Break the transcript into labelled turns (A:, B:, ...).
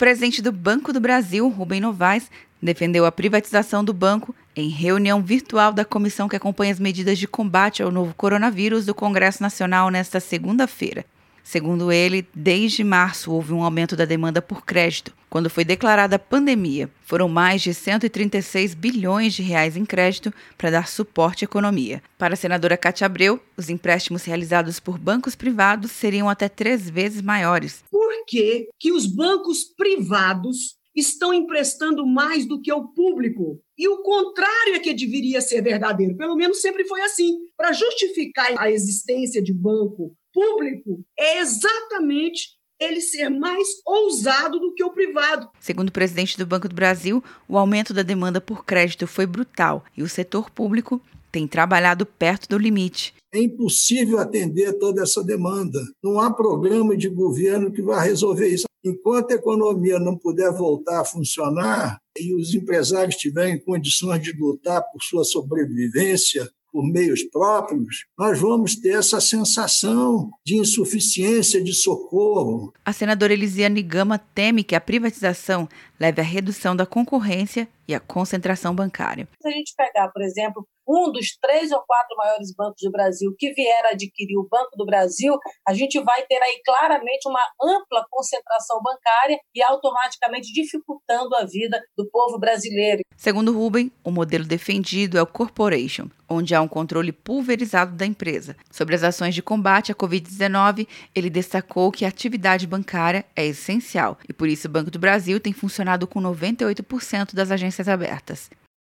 A: presidente do Banco do Brasil, Rubem Novaes, defendeu a privatização do banco em reunião virtual da comissão que acompanha as medidas de combate ao novo coronavírus do Congresso Nacional nesta segunda-feira. Segundo ele, desde março houve um aumento da demanda por crédito. Quando foi declarada a pandemia, foram mais de 136 bilhões de reais em crédito para dar suporte à economia. Para a senadora Cátia Abreu, os empréstimos realizados por bancos privados seriam até três vezes maiores.
B: Por que, que os bancos privados estão emprestando mais do que o público. E o contrário é que deveria ser verdadeiro. Pelo menos sempre foi assim. Para justificar a existência de banco público, é exatamente ele ser mais ousado do que o privado.
A: Segundo o presidente do Banco do Brasil, o aumento da demanda por crédito foi brutal e o setor público tem trabalhado perto do limite.
C: É impossível atender toda essa demanda. Não há programa de governo que vá resolver isso. Enquanto a economia não puder voltar a funcionar e os empresários tiverem condições de lutar por sua sobrevivência, por meios próprios, nós vamos ter essa sensação de insuficiência de socorro.
A: A senadora Elisiane Gama teme que a privatização leve à redução da concorrência e à concentração bancária.
D: Se a gente pegar, por exemplo, um dos três ou quatro maiores bancos do Brasil que vier adquirir o Banco do Brasil, a gente vai ter aí claramente uma ampla concentração bancária e automaticamente dificultando a vida do povo brasileiro.
A: Segundo Rubem, o modelo defendido é o corporation, onde há um controle pulverizado da empresa. Sobre as ações de combate à Covid-19, ele destacou que a atividade bancária é essencial e por isso o Banco do Brasil tem funcionado com 98% das agências abertas.